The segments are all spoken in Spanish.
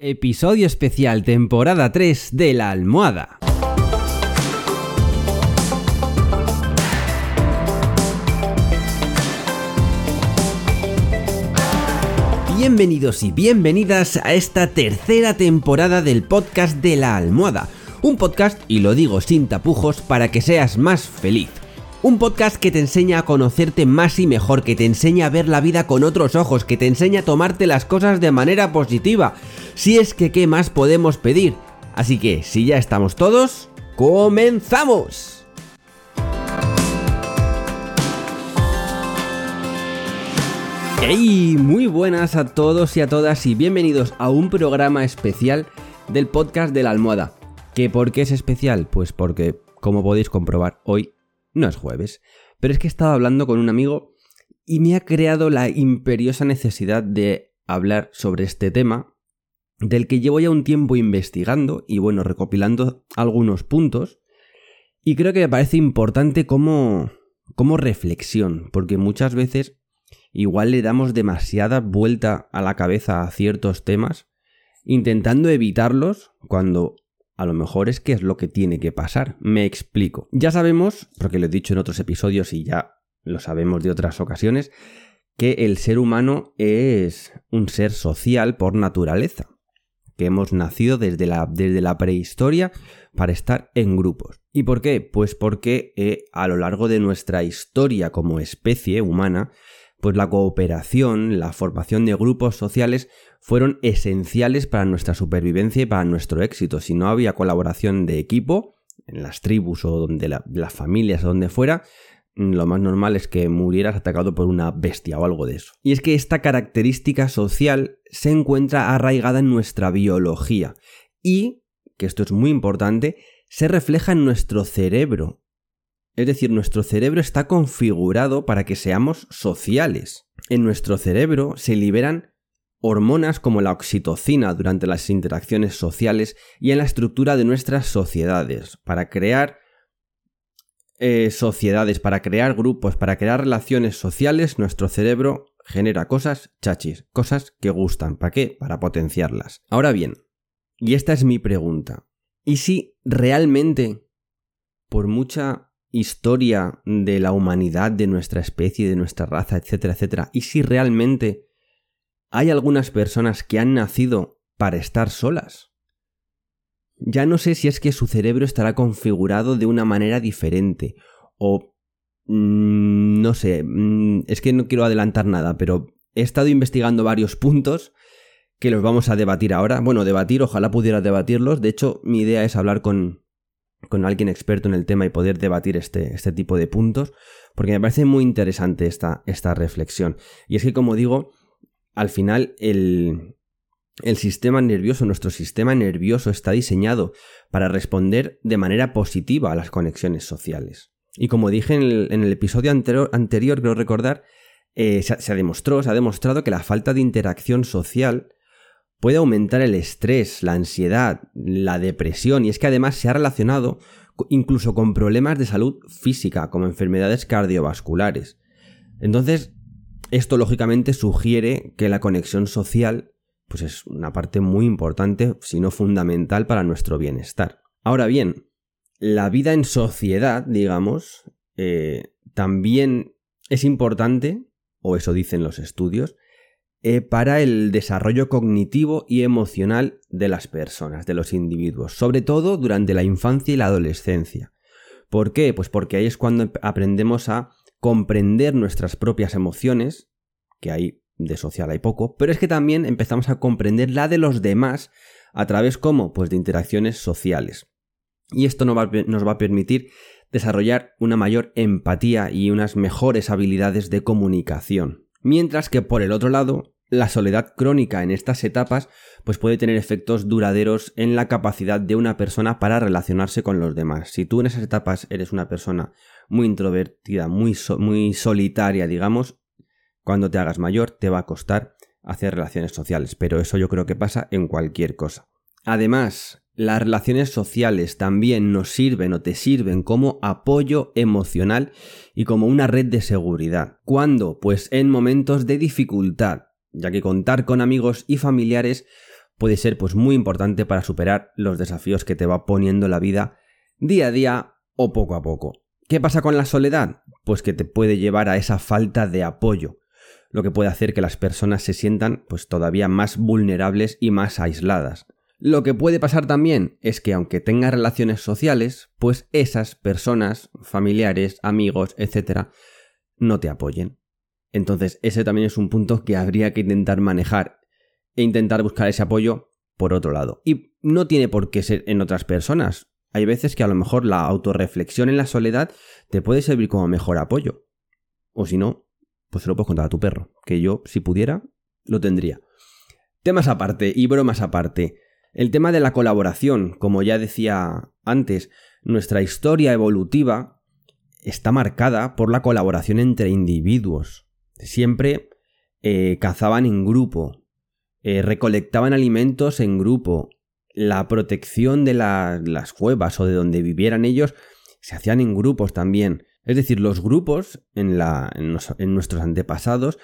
Episodio especial temporada 3 de La Almohada. Bienvenidos y bienvenidas a esta tercera temporada del podcast de La Almohada. Un podcast, y lo digo sin tapujos, para que seas más feliz. Un podcast que te enseña a conocerte más y mejor, que te enseña a ver la vida con otros ojos, que te enseña a tomarte las cosas de manera positiva. Si es que, ¿qué más podemos pedir? Así que, si ya estamos todos, ¡comenzamos! ¡Hey! Muy buenas a todos y a todas y bienvenidos a un programa especial del podcast de la almohada. ¿Que por qué es especial? Pues porque, como podéis comprobar, hoy no es jueves, pero es que he estado hablando con un amigo y me ha creado la imperiosa necesidad de hablar sobre este tema, del que llevo ya un tiempo investigando y bueno, recopilando algunos puntos, y creo que me parece importante como, como reflexión, porque muchas veces igual le damos demasiada vuelta a la cabeza a ciertos temas, intentando evitarlos cuando a lo mejor es que es lo que tiene que pasar. Me explico. Ya sabemos, porque lo he dicho en otros episodios y ya lo sabemos de otras ocasiones, que el ser humano es un ser social por naturaleza, que hemos nacido desde la, desde la prehistoria para estar en grupos. ¿Y por qué? Pues porque eh, a lo largo de nuestra historia como especie humana, pues la cooperación, la formación de grupos sociales fueron esenciales para nuestra supervivencia y para nuestro éxito. Si no había colaboración de equipo, en las tribus o donde las familias o donde fuera, mm, lo más normal es que murieras atacado por una bestia o algo de eso. Y es que esta característica social se encuentra arraigada en nuestra biología y, que esto es muy importante, se refleja en nuestro cerebro. Es decir, nuestro cerebro está configurado para que seamos sociales. En nuestro cerebro se liberan hormonas como la oxitocina durante las interacciones sociales y en la estructura de nuestras sociedades, para crear eh, sociedades, para crear grupos, para crear relaciones sociales, nuestro cerebro genera cosas chachis, cosas que gustan. ¿Para qué? Para potenciarlas. Ahora bien, y esta es mi pregunta, ¿y si realmente, por mucha historia de la humanidad, de nuestra especie, de nuestra raza, etcétera, etcétera, y si realmente hay algunas personas que han nacido para estar solas. Ya no sé si es que su cerebro estará configurado de una manera diferente o... Mmm, no sé, mmm, es que no quiero adelantar nada, pero he estado investigando varios puntos que los vamos a debatir ahora. Bueno, debatir, ojalá pudiera debatirlos. De hecho, mi idea es hablar con, con alguien experto en el tema y poder debatir este, este tipo de puntos, porque me parece muy interesante esta, esta reflexión. Y es que, como digo, al final el, el sistema nervioso, nuestro sistema nervioso está diseñado para responder de manera positiva a las conexiones sociales. Y como dije en el, episodio anterior, anterior, creo recordar, eh, se, se, demostró, se ha demostrado que la falta de interacción social puede aumentar el estrés, la ansiedad, la depresión y es que además se ha relacionado incluso con problemas de salud física como enfermedades cardiovasculares. Entonces, esto lógicamente sugiere que la conexión social pues es una parte muy importante, si no fundamental para nuestro bienestar. Ahora bien, la vida en sociedad, digamos, eh, también es importante, o eso dicen los estudios, eh, para el desarrollo cognitivo y emocional de las personas, de los individuos, sobre todo durante la infancia y la adolescencia. ¿Por qué? Pues porque ahí es cuando aprendemos a comprender nuestras propias emociones, que hay de social hay poco, pero es que también empezamos a comprender la de los demás a través como pues de interacciones sociales. Y esto nos va a permitir desarrollar una mayor empatía y unas mejores habilidades de comunicación. Mientras que por el otro lado, la soledad crónica en estas etapas pues puede tener efectos duraderos en la capacidad de una persona para relacionarse con los demás. Si tú en esas etapas eres una persona muy introvertida, muy, muy solitaria, digamos, cuando te hagas mayor te va a costar hacer relaciones sociales, pero eso yo creo que pasa en cualquier cosa. Además, las relaciones sociales también nos sirven o te sirven como apoyo emocional y como una red de seguridad. ¿Cuándo? Pues en momentos de dificultad, ya que contar con amigos y familiares puede ser pues muy importante para superar los desafíos que te va poniendo la vida día a día o poco a poco. ¿Qué pasa con la soledad? Pues que te puede llevar a esa falta de apoyo, lo que puede hacer que las personas se sientan pues todavía más vulnerables y más aisladas. Lo que puede pasar también es que aunque tengas relaciones sociales, pues esas personas, familiares, amigos, etcétera, no te apoyen. Entonces, ese también es un punto que habría que intentar manejar e intentar buscar ese apoyo por otro lado. Y no tiene por qué ser en otras personas. Hay veces que a lo mejor la autorreflexión en la soledad te puede servir como mejor apoyo. O si no, pues se lo puedes contar a tu perro, que yo, si pudiera, lo tendría. Temas aparte y bromas aparte. El tema de la colaboración, como ya decía antes, nuestra historia evolutiva está marcada por la colaboración entre individuos. Siempre eh, cazaban en grupo, eh, recolectaban alimentos en grupo, la protección de las cuevas o de donde vivieran ellos se hacían en grupos también. Es decir, los grupos en, en, nuestros antepasados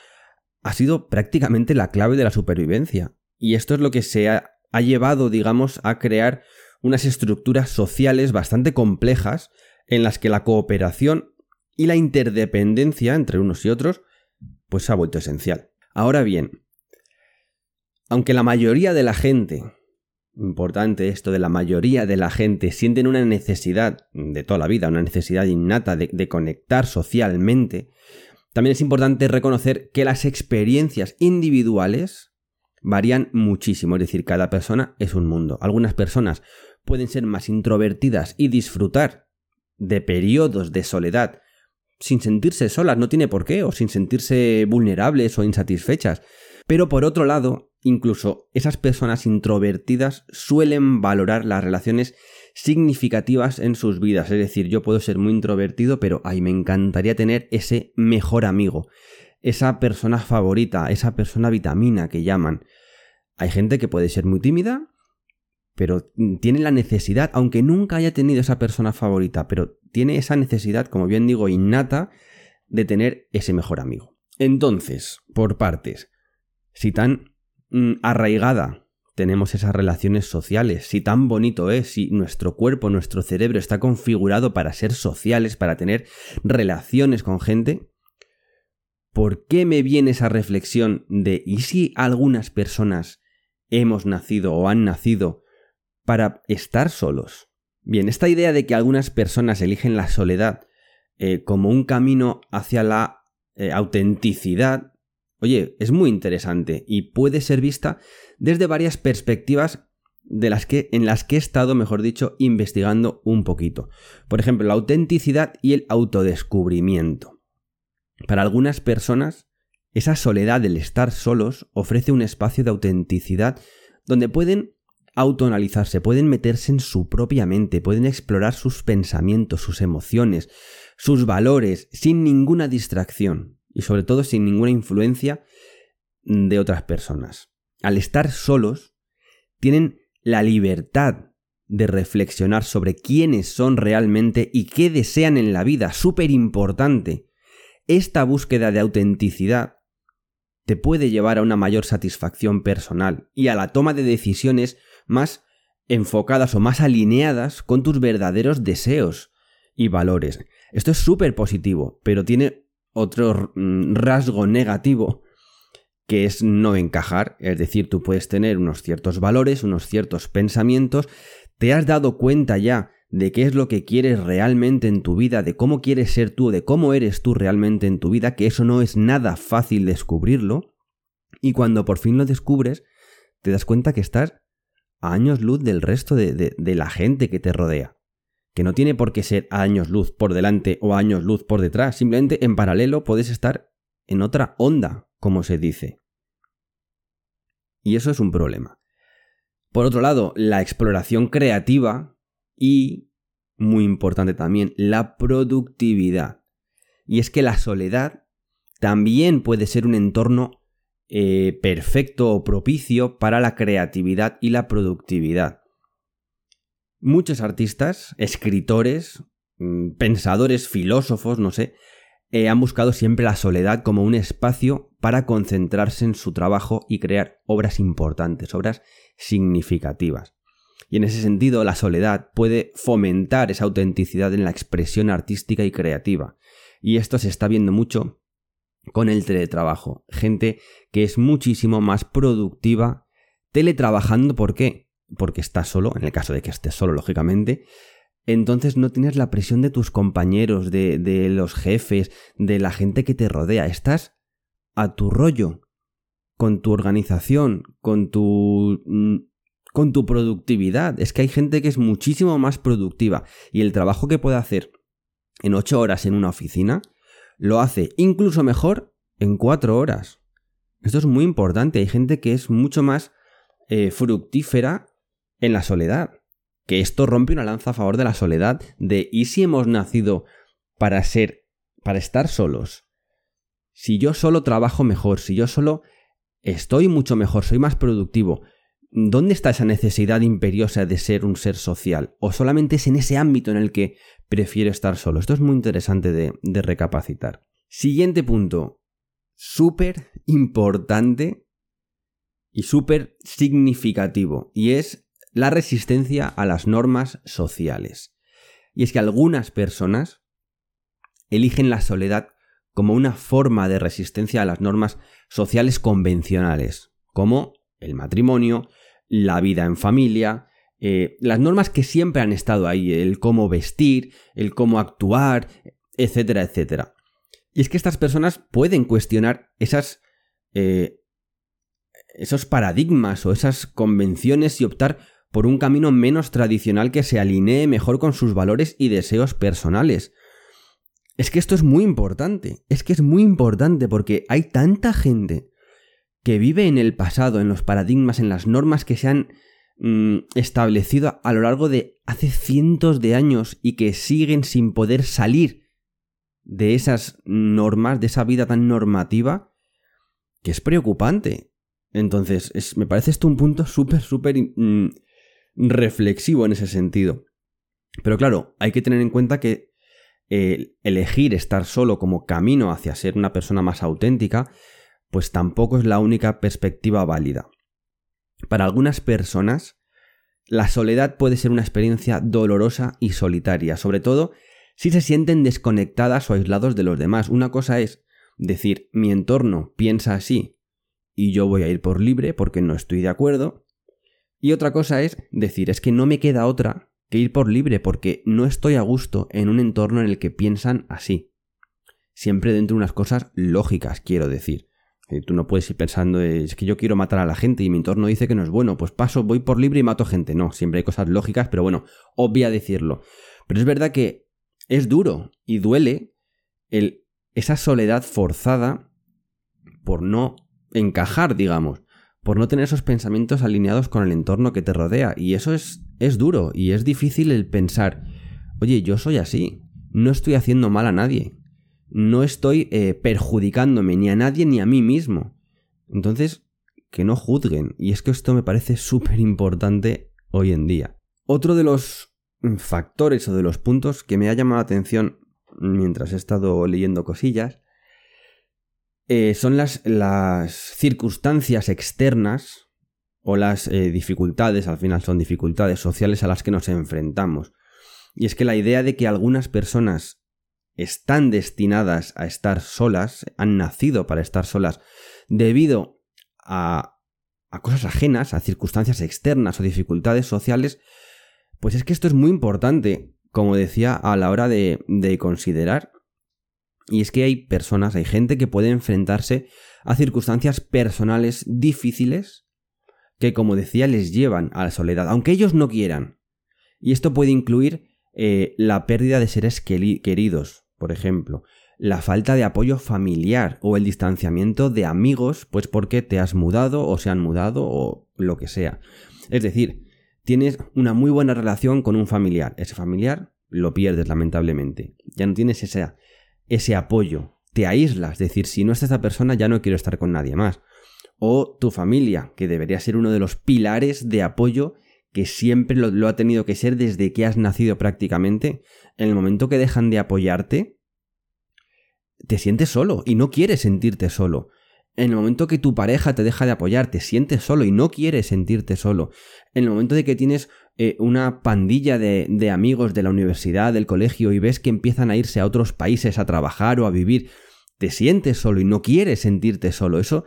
ha sido prácticamente la clave de la supervivencia. Y esto es lo que se ha, ha llevado, digamos, a crear unas estructuras sociales bastante complejas en las que la cooperación y la interdependencia entre unos y otros pues se ha vuelto esencial. Ahora bien, aunque la mayoría de la gente, importante esto de la mayoría de la gente, sienten una necesidad de toda la vida, una necesidad innata de, de conectar socialmente, también es importante reconocer que las experiencias individuales varían muchísimo, es decir, cada persona es un mundo. Algunas personas pueden ser más introvertidas y disfrutar de periodos de soledad sin sentirse solas, no tiene por qué, o sin sentirse vulnerables o insatisfechas. Pero por otro lado, incluso esas personas introvertidas suelen valorar las relaciones significativas en sus vidas. Es decir, yo puedo ser muy introvertido, pero ay, me encantaría tener ese mejor amigo, esa persona favorita, esa persona vitamina que llaman. Hay gente que puede ser muy tímida, pero tiene la necesidad, aunque nunca haya tenido esa persona favorita, pero tiene esa necesidad, como bien digo, innata, de tener ese mejor amigo. Entonces, por partes, si tan mm, arraigada tenemos esas relaciones sociales, si tan bonito es, si nuestro cuerpo, nuestro cerebro está configurado para ser sociales, para tener relaciones con gente, ¿por qué me viene esa reflexión de ¿y si algunas personas hemos nacido o han nacido para estar solos? Bien, esta idea de que algunas personas eligen la soledad eh, como un camino hacia la eh, autenticidad, oye, es muy interesante y puede ser vista desde varias perspectivas de las que, en las que he estado, mejor dicho, investigando un poquito. Por ejemplo, la autenticidad y el autodescubrimiento. Para algunas personas, esa soledad del estar solos ofrece un espacio de autenticidad donde pueden autoanalizarse, pueden meterse en su propia mente, pueden explorar sus pensamientos, sus emociones, sus valores, sin ninguna distracción y sobre todo sin ninguna influencia de otras personas. Al estar solos, tienen la libertad de reflexionar sobre quiénes son realmente y qué desean en la vida, súper importante. Esta búsqueda de autenticidad te puede llevar a una mayor satisfacción personal y a la toma de decisiones más enfocadas o más alineadas con tus verdaderos deseos y valores. Esto es súper positivo, pero tiene otro mm, rasgo negativo que es no encajar, es decir, tú puedes tener unos ciertos valores, unos ciertos pensamientos, te has dado cuenta ya de qué es lo que quieres realmente en tu vida, de cómo quieres ser tú, de cómo eres tú realmente en tu vida, que eso no es nada fácil descubrirlo, y cuando por fin lo descubres, te das cuenta que estás años luz del resto de, la gente que te rodea. Que no tiene por qué ser años luz por delante o años luz por detrás, simplemente en paralelo puedes estar en otra onda, como se dice. Y eso es un problema. Por otro lado, la exploración creativa y, muy importante también, la productividad. Y es que la soledad también puede ser un entorno eh, perfecto o propicio para la creatividad y la productividad. Muchos artistas, escritores, mm, pensadores, filósofos, no sé, eh, han buscado siempre la soledad como un espacio para concentrarse en su trabajo y crear obras importantes, obras significativas. Y en ese sentido, la soledad puede fomentar esa autenticidad en la expresión artística y creativa. Y esto se está viendo mucho con el teletrabajo. Gente que es muchísimo más productiva teletrabajando. ¿Por qué? Porque está solo, en el caso de que estés solo, lógicamente. Entonces no tienes la presión de tus compañeros, de, de los jefes, de la gente que te rodea. Estás a tu rollo, con tu organización, con tu mm, con tu productividad. Es que hay gente que es muchísimo más productiva y el trabajo que puede hacer en 8 horas en una oficina lo hace incluso mejor en 4 horas. Esto es muy importante. Hay gente que es mucho más eh, fructífera en la soledad. Que esto rompe una lanza a favor de la soledad. De ¿y si hemos nacido para ser, para estar solos? Si yo solo trabajo mejor, si yo solo estoy mucho mejor, soy más productivo, ¿dónde está esa necesidad imperiosa de ser un ser social? ¿O solamente es en ese ámbito en el que prefiero estar solo? Esto es muy interesante de, de recapacitar. Siguiente punto, súper importante y súper significativo, y es la resistencia a las normas sociales. Y es que algunas personas eligen la soledad como una forma de resistencia a las normas sociales convencionales, como el matrimonio, la vida en familia, eh, las normas que siempre han estado ahí, el cómo vestir, el cómo actuar, etcétera, etcétera. Y es que estas personas pueden cuestionar esas, eh, esos paradigmas o esas convenciones y optar por un camino menos tradicional que se alinee mejor con sus valores y deseos personales. Es que esto es muy importante, es que es muy importante porque hay tanta gente que vive en el pasado, en los paradigmas, en las normas que se han mm, establecido a lo largo de hace cientos de años y que siguen sin poder salir de esas normas, de esa vida tan normativa, que es preocupante. Entonces, me parece esto un punto súper, súper mm, reflexivo en ese sentido. Pero claro, hay que tener en cuenta que eh, elegir estar solo como camino hacia ser una persona más auténtica pues tampoco es la única perspectiva válida. Para algunas personas, la soledad puede ser una experiencia dolorosa y solitaria, sobre todo si se sienten desconectadas o aislados de los demás. Una cosa es decir, mi entorno piensa así y yo voy a ir por libre porque no estoy de acuerdo. Y otra cosa es decir, es que no me queda otra que ir por libre porque no estoy a gusto en un entorno en el que piensan así. Siempre dentro de unas cosas lógicas, quiero decir. Y tú no puedes ir pensando, es que yo quiero matar a la gente y mi entorno dice que no es bueno, pues paso, voy por libre y mato gente. No, siempre hay cosas lógicas, pero bueno, obvia decirlo. Pero es verdad que es duro y duele el, esa soledad forzada por no encajar, digamos, por no tener esos pensamientos alineados con el entorno que te rodea. Y eso es, es duro y es difícil el pensar, oye, yo soy así, no estoy haciendo mal a nadie no estoy eh, perjudicándome ni a nadie ni a mí mismo. Entonces, que no juzguen. Y es que esto me parece súper importante hoy en día. Otro de los factores o de los puntos que me ha llamado la atención mientras he estado leyendo cosillas eh, son las, las, circunstancias externas o las eh, dificultades, al final son dificultades sociales a las que nos enfrentamos. Y es que la idea de que algunas personas están destinadas a estar solas, han nacido para estar solas, debido a, cosas ajenas, a circunstancias externas o dificultades sociales, pues es que esto es muy importante, como decía, a la hora de, de considerar. Y es que hay personas, hay gente que puede enfrentarse a circunstancias personales difíciles que, como decía, les llevan a la soledad, aunque ellos no quieran. Y esto puede incluir eh, la pérdida de seres queridos, por ejemplo, la falta de apoyo familiar o el distanciamiento de amigos, pues porque te has mudado o se han mudado o lo que sea. Es decir, tienes una muy buena relación con un familiar, ese familiar lo pierdes lamentablemente, ya no tienes ese, ese apoyo, te aíslas, es decir, si no está esa persona ya no quiero estar con nadie más. O tu familia, que debería ser uno de los pilares de apoyo que siempre lo, ha tenido que ser desde que has nacido prácticamente, en el momento que dejan de apoyarte, te sientes solo y no quieres sentirte solo. en el momento que tu pareja te deja de apoyar, te sientes solo y no quieres sentirte solo, en el momento de que tienes eh, una pandilla de, de amigos de la universidad, del colegio y ves que empiezan a irse a otros países a trabajar o a vivir, te sientes solo y no quieres sentirte solo. Eso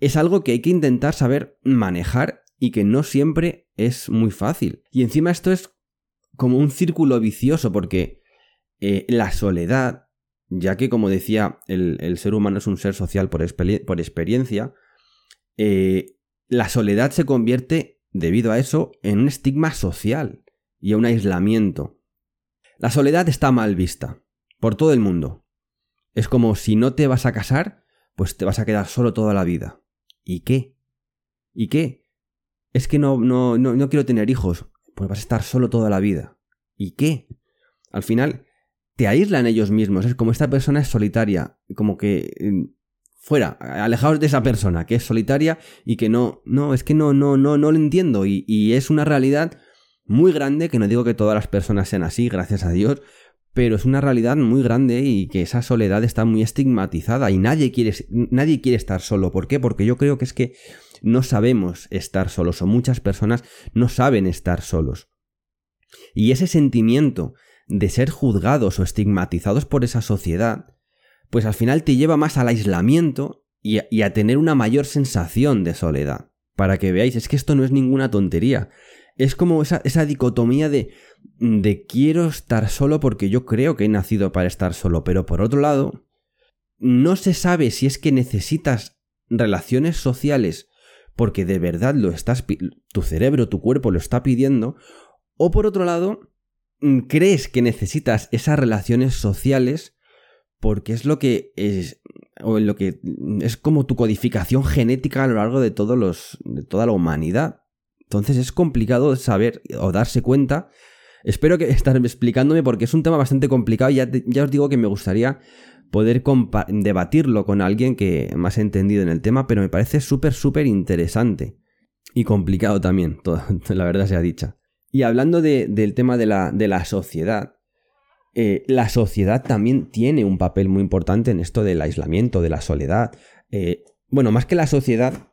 es algo que hay que intentar saber manejar y que no siempre es muy fácil. Y encima esto es como un círculo vicioso porque eh, la soledad, ya que como decía, el, ser humano es un ser social por, por experiencia, eh, la soledad se convierte, debido a eso, en un estigma social y a un aislamiento. La soledad está mal vista, por todo el mundo. Es como si no te vas a casar, pues te vas a quedar solo toda la vida. ¿Y qué? ¿Y qué? Es que no, no, no, no quiero tener hijos, pues vas a estar solo toda la vida. ¿Y qué? Al final, te aíslan ellos mismos. Es como esta persona es solitaria, como que mm, fuera, alejaos de esa persona que es solitaria y que no, no, es que no, no, no, no lo entiendo. Y, y es una realidad muy grande, que no digo que todas las personas sean así, gracias a Dios, pero es una realidad muy grande y que esa soledad está muy estigmatizada y nadie quiere, nadie quiere estar solo. ¿Por qué? Porque yo creo que es que no sabemos estar solos o muchas personas no saben estar solos. Y ese sentimiento de ser juzgados o estigmatizados por esa sociedad, pues al final te lleva más al aislamiento y a, tener una mayor sensación de soledad. Para que veáis, es que esto no es ninguna tontería. Es como esa, esa dicotomía de, de quiero estar solo porque yo creo que he nacido para estar solo, pero por otro lado, no se sabe si es que necesitas relaciones sociales porque de verdad lo estás tu cerebro, tu cuerpo lo está pidiendo, o por otro lado, crees que necesitas esas relaciones sociales porque es lo que es o en lo que es como tu codificación genética a lo largo de todos los de toda la humanidad. Entonces es complicado saber o darse cuenta. Espero que estar explicándome porque es un tema bastante complicado y ya, ya os digo que me gustaría poder debatirlo con alguien que más ha entendido en el tema, pero me parece súper, súper interesante. Y complicado también, la verdad sea dicha. Y hablando del tema de la, de la sociedad, eh, la sociedad también tiene un papel muy importante en esto del aislamiento, de la soledad. Eh, bueno, más que la sociedad,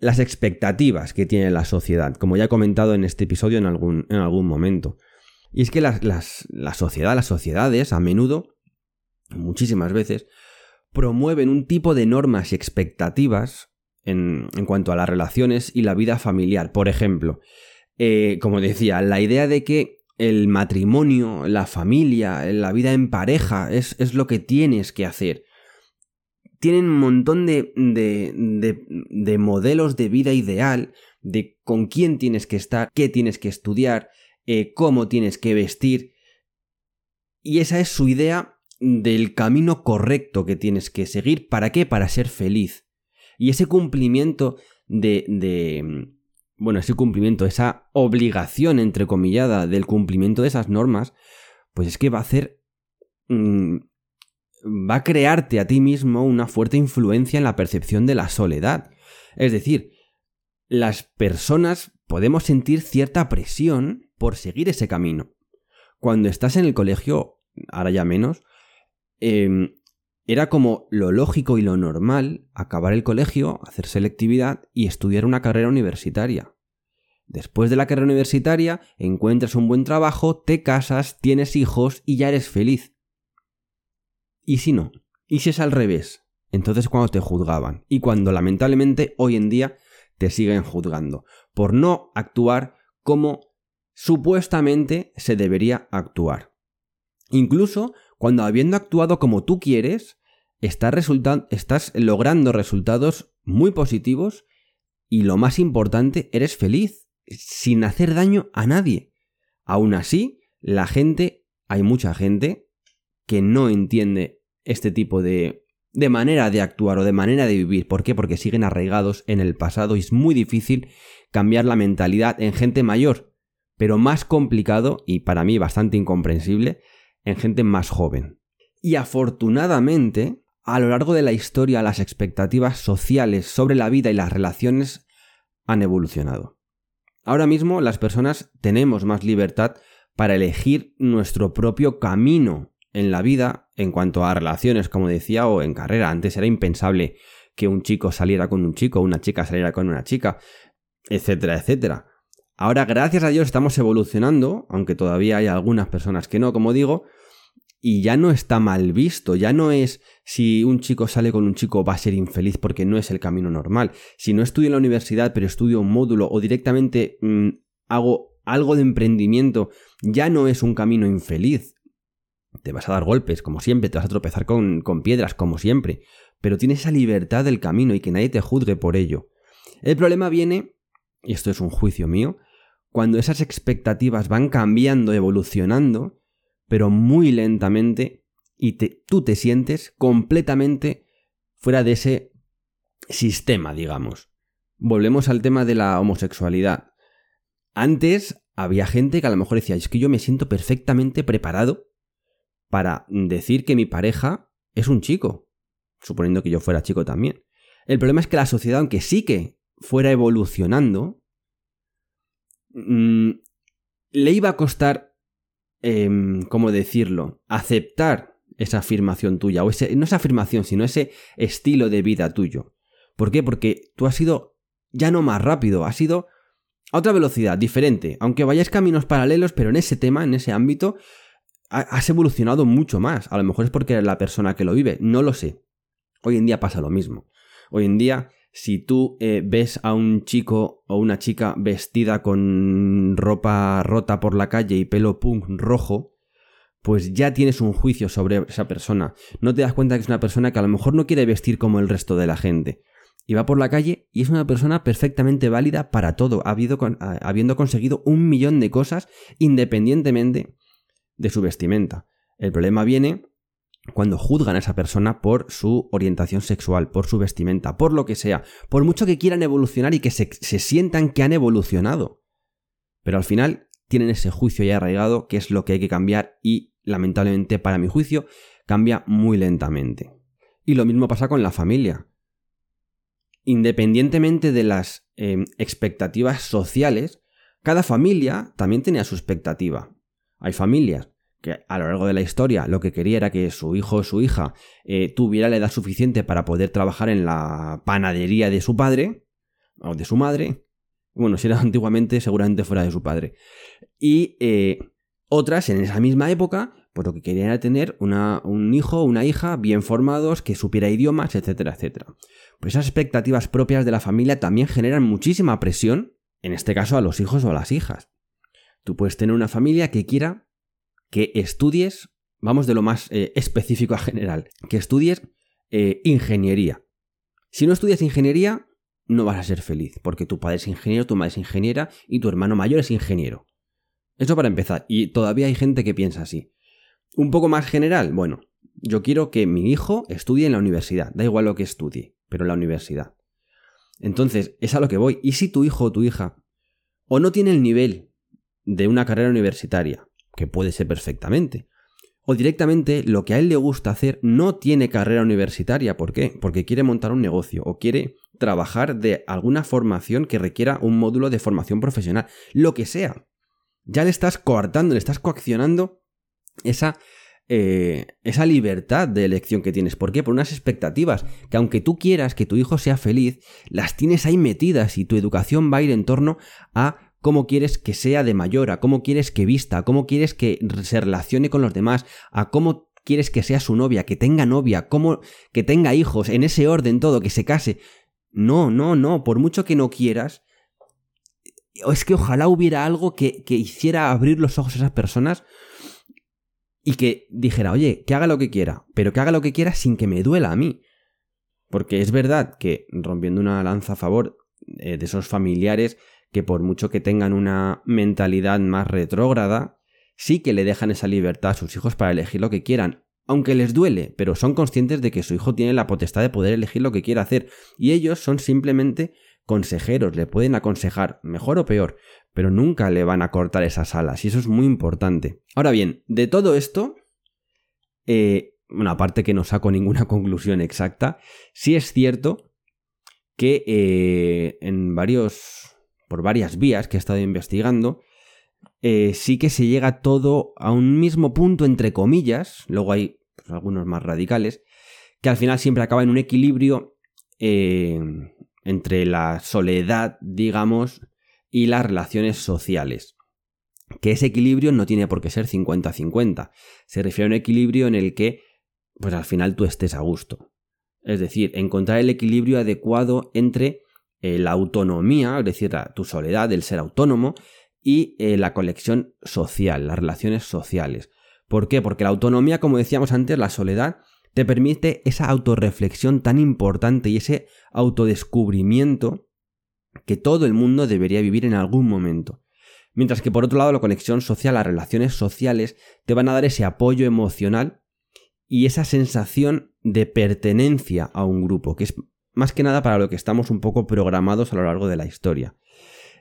las expectativas que tiene la sociedad, como ya he comentado en este episodio en algún, en algún momento. Y es que la sociedad, las sociedades, a menudo, muchísimas veces, promueven un tipo de normas y expectativas en, en cuanto a las relaciones y la vida familiar. Por ejemplo, eh, como decía, la idea de que el matrimonio, la familia, la vida en pareja es, es lo que tienes que hacer. Tienen un montón de, de, de, modelos de vida ideal, de con quién tienes que estar, qué tienes que estudiar, eh, cómo tienes que vestir. Y esa es su idea del camino correcto que tienes que seguir. ¿Para qué? Para ser feliz. Y ese cumplimiento de, de, bueno, ese cumplimiento, esa obligación entrecomillada del cumplimiento de esas normas, pues es que va a hacer... Mm, va a crearte a ti mismo una fuerte influencia en la percepción de la soledad. Es decir, las personas podemos sentir cierta presión por seguir ese camino. Cuando estás en el colegio, ahora ya menos, eh, era como lo lógico y lo normal acabar el colegio, hacer selectividad y estudiar una carrera universitaria. Después de la carrera universitaria, encuentras un buen trabajo, te casas, tienes hijos y ya eres feliz. ¿Y si no? ¿Y si es al revés? Entonces cuando te juzgaban y cuando lamentablemente hoy en día te siguen juzgando por no actuar como supuestamente se debería actuar. Incluso cuando habiendo actuado como tú quieres, estás, logrando resultados muy positivos y lo más importante, eres feliz, sin hacer daño a nadie. Aún así, la gente, hay mucha gente que no entiende este tipo de, de manera de actuar o de manera de vivir. ¿Por qué? Porque siguen arraigados en el pasado y es muy difícil cambiar la mentalidad en gente mayor, pero más complicado y para mí bastante incomprensible en gente más joven. Y afortunadamente, a lo largo de la historia las expectativas sociales sobre la vida y las relaciones han evolucionado. Ahora mismo las personas tenemos más libertad para elegir nuestro propio camino en la vida en cuanto a relaciones, como decía, o en carrera. Antes era impensable que un chico saliera con un chico, una chica saliera con una chica, etcétera, etcétera. Ahora, gracias a Dios, estamos evolucionando, aunque todavía hay algunas personas que no, como digo, y ya no está mal visto, ya no es si un chico sale con un chico va a ser infeliz porque no es el camino normal. Si no estudio en la universidad pero estudio un módulo o directamente mm, hago algo de emprendimiento, ya no es un camino infeliz. Te vas a dar golpes, como siempre, te vas a tropezar con, con piedras, como siempre, pero tienes esa libertad del camino y que nadie te juzgue por ello. El problema viene, y esto es un juicio mío, cuando esas expectativas van cambiando, evolucionando, pero muy lentamente, y tú te sientes completamente fuera de ese sistema, digamos. Volvemos al tema de la homosexualidad. Antes había gente que a lo mejor decía, es que yo me siento perfectamente preparado para decir que mi pareja es un chico, suponiendo que yo fuera chico también. El problema es que la sociedad, aunque sí que fuera evolucionando, mm, le iba a costar, em, ¿cómo decirlo?, aceptar esa afirmación tuya, o no esa afirmación, sino ese estilo de vida tuyo. ¿Por qué? Porque tú has ido ya no más rápido, has ido a otra velocidad, diferente, aunque vayáis caminos paralelos, pero en ese tema, en ese ámbito, has evolucionado mucho más. A lo mejor es porque eres la persona que lo vive, no lo sé. Hoy en día pasa lo mismo. Hoy en día, si tú eh, ves a un chico o una chica vestida con ropa rota por la calle y pelo punk rojo, pues ya tienes un juicio sobre esa persona. No te das cuenta que es una persona que a lo mejor no quiere vestir como el resto de la gente y va por la calle y es una persona perfectamente válida para todo, habiendo conseguido un millón de cosas independientemente de su vestimenta. El problema viene cuando juzgan a esa persona por su orientación sexual, por su vestimenta, por lo que sea, por mucho que quieran evolucionar y que se, sientan que han evolucionado. Pero al final tienen ese juicio ya arraigado que es lo que hay que cambiar y lamentablemente para mi juicio cambia muy lentamente. Y lo mismo pasa con la familia independientemente de las em, expectativas sociales, cada familia también tenía su expectativa. Hay familias que a lo largo de la historia lo que quería era que su hijo o su hija eh, tuviera la edad suficiente para poder trabajar en la panadería de su padre o de su madre. Bueno, si era antiguamente, seguramente fuera de su padre. Y eh, otras en esa misma época pues lo que querían era tener un hijo o una hija bien formados, que supiera idiomas, etcétera, etcétera. Pues esas expectativas propias de la familia también generan muchísima presión, en este caso a los hijos o a las hijas. Tú puedes tener una familia que quiera que estudies, vamos de lo más eh, específico a general, que estudies eh, ingeniería. Si no estudias ingeniería, no vas a ser feliz, porque tu padre es ingeniero, tu madre es ingeniera y tu hermano mayor es ingeniero. Eso para empezar, y todavía hay gente que piensa así. Un poco más general, bueno, yo quiero que mi hijo estudie en la universidad, da igual lo que estudie, pero en la universidad. Entonces, es a lo que voy. ¿Y si tu hijo o tu hija o no tiene el nivel de una carrera universitaria, que puede ser perfectamente, o directamente lo que a él le gusta hacer no tiene carrera universitaria. ¿Por qué? Porque quiere montar un negocio o quiere trabajar de alguna formación que requiera un módulo de formación profesional. Lo que sea. Ya le estás coartando, le estás coaccionando esa, eh, esa libertad de elección que tienes. ¿Por qué? Por unas expectativas que aunque tú quieras que tu hijo sea feliz, las tienes ahí metidas y tu educación va a ir en torno a cómo quieres que sea de mayor, a cómo quieres que vista, a cómo quieres que se relacione con los demás, a cómo quieres que sea su novia, que tenga novia, cómo que tenga hijos, en ese orden todo, que se case. No, no, no, por mucho que no quieras, es que ojalá hubiera algo que, que hiciera abrir los ojos a esas personas y que dijera, oye, que haga lo que quiera, pero que haga lo que quiera sin que me duela a mí. Porque es verdad que, rompiendo una lanza a favor eh, de esos familiares que por mucho que tengan una mentalidad más retrógrada, sí que le dejan esa libertad a sus hijos para elegir lo que quieran, aunque les duele, pero son conscientes de que su hijo tiene la potestad de poder elegir lo que quiera hacer, y ellos son simplemente consejeros, le pueden aconsejar, mejor o peor, pero nunca le van a cortar esas alas, y eso es muy importante. Ahora bien, de todo esto, eh, bueno, aparte que no saco ninguna conclusión exacta, sí es cierto que eh, en varios, por varias vías que he estado investigando, eh, sí que se llega todo a un mismo punto, entre comillas, luego hay pues, algunos más radicales, que al final siempre acaba en un equilibrio eh, entre la soledad, digamos, y las relaciones sociales. Que ese equilibrio no tiene por qué ser 50-50. Se refiere a un equilibrio en el que, pues al final tú estés a gusto. Es decir, encontrar el equilibrio adecuado entre eh, la autonomía, es decir, tu soledad, el ser autónomo, y eh, la conexión social, las relaciones sociales. ¿Por qué? Porque la autonomía, como decíamos antes, la soledad, te permite esa autorreflexión tan importante y ese autodescubrimiento que todo el mundo debería vivir en algún momento. Mientras que por otro lado la conexión social, las relaciones sociales, te van a dar ese apoyo emocional y esa sensación de pertenencia a un grupo, que es más que nada para lo que estamos un poco programados a lo largo de la historia.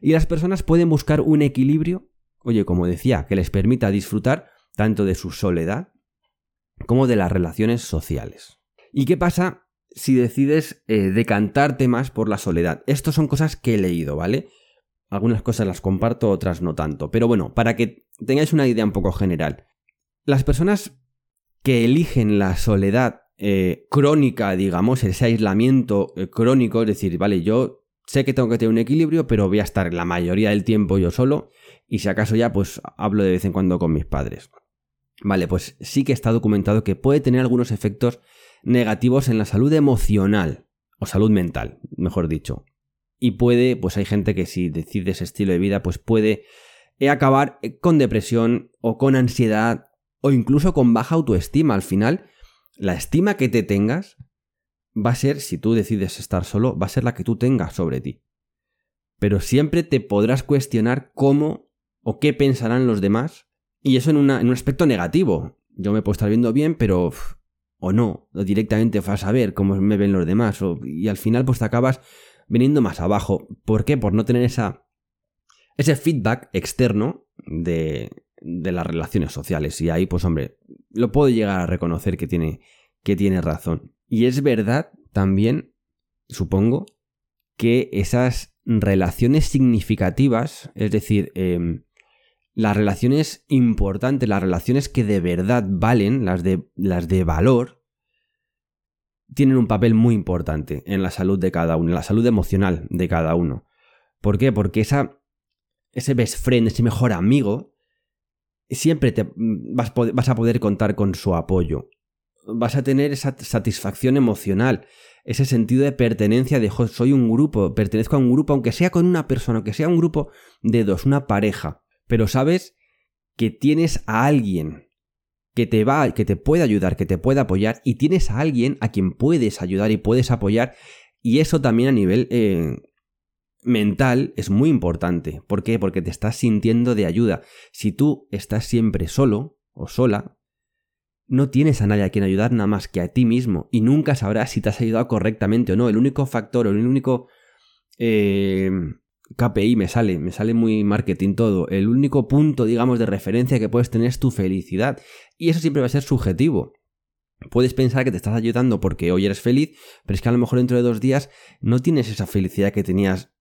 Y las personas pueden buscar un equilibrio, oye, como decía, que les permita disfrutar tanto de su soledad como de las relaciones sociales. ¿Y qué pasa si decides eh, decantarte más por la soledad? Estas son cosas que he leído, ¿vale? Algunas cosas las comparto, otras no tanto. Pero bueno, para que tengáis una idea un poco general. Las personas que eligen la soledad eh, crónica, digamos, ese aislamiento eh, crónico, es decir, vale, yo sé que tengo que tener un equilibrio, pero voy a estar la mayoría del tiempo yo solo y si acaso ya pues hablo de vez en cuando con mis padres. Vale, pues sí que está documentado que puede tener algunos efectos negativos en la salud emocional o salud mental, mejor dicho. Y puede, pues hay gente que si decide ese estilo de vida, pues puede acabar con depresión o con ansiedad o incluso con baja autoestima. Al final, la estima que te tengas va a ser, si tú decides estar solo, va a ser la que tú tengas sobre ti. Pero siempre te podrás cuestionar cómo o qué pensarán los demás, y eso en, un aspecto negativo. Yo me puedo estar viendo bien, pero... o no, o directamente vas a ver cómo me ven los demás, y al final pues te acabas viniendo más abajo. ¿Por qué? Por no tener esa, ese feedback externo de, de las relaciones sociales. Y ahí, pues hombre, lo puedo llegar a reconocer que tiene, que tiene razón. Y es verdad también, supongo, que esas relaciones significativas, es decir, em, las relaciones importantes, las relaciones que de verdad valen, las de, las de valor, tienen un papel muy importante en la salud de cada uno, en la salud emocional de cada uno. ¿Por qué? Porque esa, ese best friend, ese mejor amigo, siempre te vas, vas a poder contar con su apoyo. Vas a tener esa satisfacción emocional, ese sentido de pertenencia de soy un grupo, pertenezco a un grupo, aunque sea con una persona, aunque sea un grupo de dos, una pareja, pero sabes que tienes a alguien que te va, que te puede ayudar, que te puede apoyar, y tienes a alguien a quien puedes ayudar y puedes apoyar, y eso también a nivel eh, mental es muy importante. ¿Por qué? Porque te estás sintiendo de ayuda. Si tú estás siempre solo o sola, no tienes a nadie a quien ayudar nada más que a ti mismo y nunca sabrás si te has ayudado correctamente o no. El único factor o el único eh, KPI me sale, me sale muy marketing todo. El único punto, digamos, de referencia que puedes tener es tu felicidad y eso siempre va a ser subjetivo. Puedes pensar que te estás ayudando porque hoy eres feliz, pero es que a lo mejor dentro de dos días no tienes esa felicidad que tenías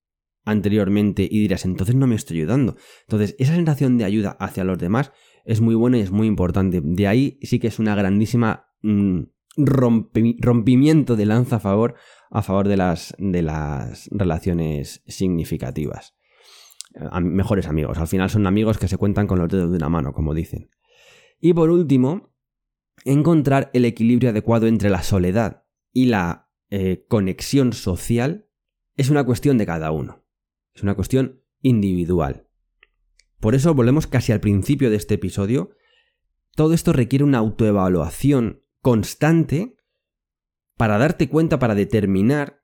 anteriormente y dirás, entonces no me estoy ayudando. Entonces, esa sensación de ayuda hacia los demás es muy buena y es muy importante. De ahí sí que es una grandísima mm, rompimiento de lanza a favor, a favor de las, de las relaciones significativas. mejores amigos. Al final son amigos que se cuentan con los dedos de una mano, como dicen. Y por último, encontrar el equilibrio adecuado entre la soledad y la eh, conexión social es una cuestión de cada uno. Es una cuestión individual. Por eso volvemos casi al principio de este episodio. Todo esto requiere una autoevaluación constante para darte cuenta, para determinar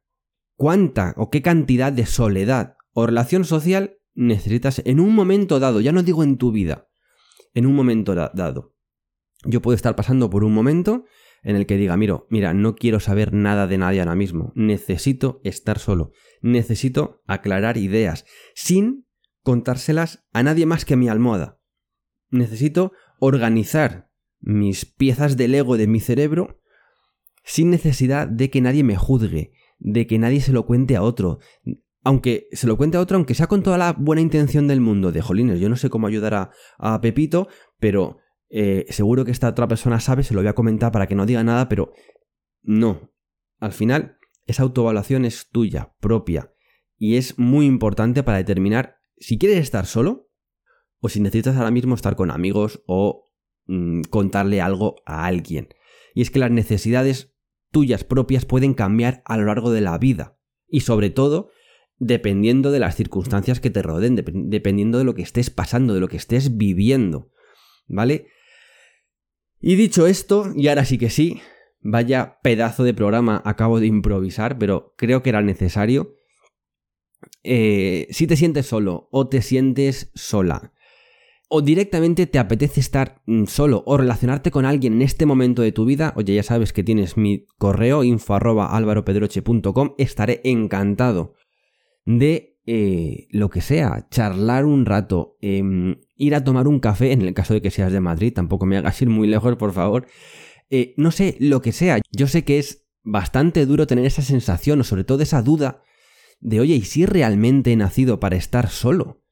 cuánta o qué cantidad de soledad o relación social necesitas en un momento dado, ya no digo en tu vida, en un momento dado. Yo puedo estar pasando por un momento en el que diga, mira, mira, no quiero saber nada de nadie ahora mismo, necesito estar solo, necesito aclarar ideas, sin contárselas a nadie más que a mi almohada. Necesito organizar mis piezas del ego de mi cerebro sin necesidad de que nadie me juzgue, de que nadie se lo cuente a otro. Aunque se lo cuente a otro, aunque sea con toda la buena intención del mundo, de jolines, yo no sé cómo ayudar a, Pepito, pero eh, seguro que esta otra persona sabe, se lo voy a comentar para que no diga nada, pero no. Al final, esa autoevaluación es tuya, propia, y es muy importante para determinar si quieres estar solo o si necesitas ahora mismo estar con amigos o mm, contarle algo a alguien. Y es que las necesidades tuyas propias pueden cambiar a lo largo de la vida. Y sobre todo, dependiendo de las circunstancias que te rodeen, dependiendo de lo que estés pasando, de lo que estés viviendo. ¿Vale? Y dicho esto, y ahora sí que sí, vaya pedazo de programa acabo de improvisar, pero creo que era necesario. Eh, si te sientes solo o te sientes sola, o directamente te apetece estar mm, solo o relacionarte con alguien en este momento de tu vida, oye, ya sabes que tienes mi correo info estaré encantado de eh, lo que sea, charlar un rato, em, ir a tomar un café, en el caso de que seas de Madrid, tampoco me hagas ir muy lejos, por favor. Eh, no sé, lo que sea. Yo sé que es bastante duro tener esa sensación, o sobre todo esa duda de, oye, ¿y si realmente he nacido para estar solo?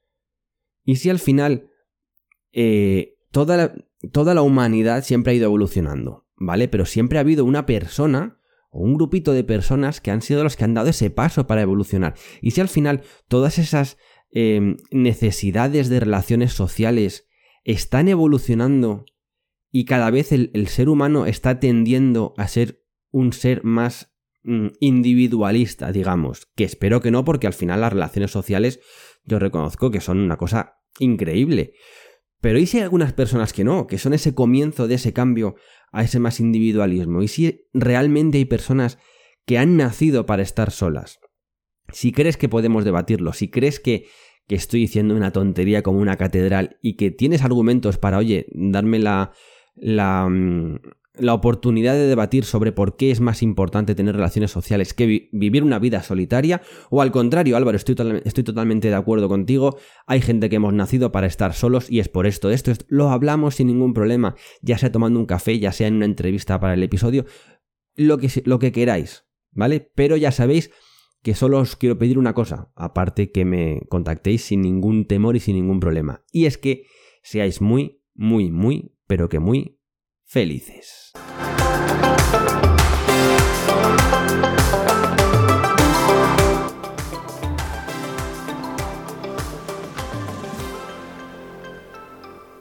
¿Y si al final eh, toda, la, toda la humanidad siempre ha ido evolucionando, ¿vale? Pero siempre ha habido una persona o un grupito de personas que han sido los que han dado ese paso para evolucionar. Y si al final todas esas em, necesidades de relaciones sociales están evolucionando y cada vez el, ser humano está tendiendo a ser un ser más mm, individualista, digamos, que espero que no porque al final las relaciones sociales yo reconozco que son una cosa increíble. Pero ¿y si hay algunas personas que no? Que son ese comienzo de ese cambio a ese más individualismo. ¿Y si realmente hay personas que han nacido para estar solas? Si crees que podemos debatirlo, si crees que, que estoy diciendo una tontería como una catedral y que tienes argumentos para, oye, darme la, la, mm, la oportunidad de debatir sobre por qué es más importante tener relaciones sociales que vivir una vida solitaria, o al contrario, Álvaro, estoy, estoy, totalmente de acuerdo contigo, hay gente que hemos nacido para estar solos y es por esto, esto, lo hablamos sin ningún problema, ya sea tomando un café, ya sea en una entrevista para el episodio, lo que, lo que queráis, ¿vale? Pero ya sabéis que solo os quiero pedir una cosa, aparte que me contactéis sin ningún temor y sin ningún problema, y es que seáis muy, muy, muy, pero que muy felices.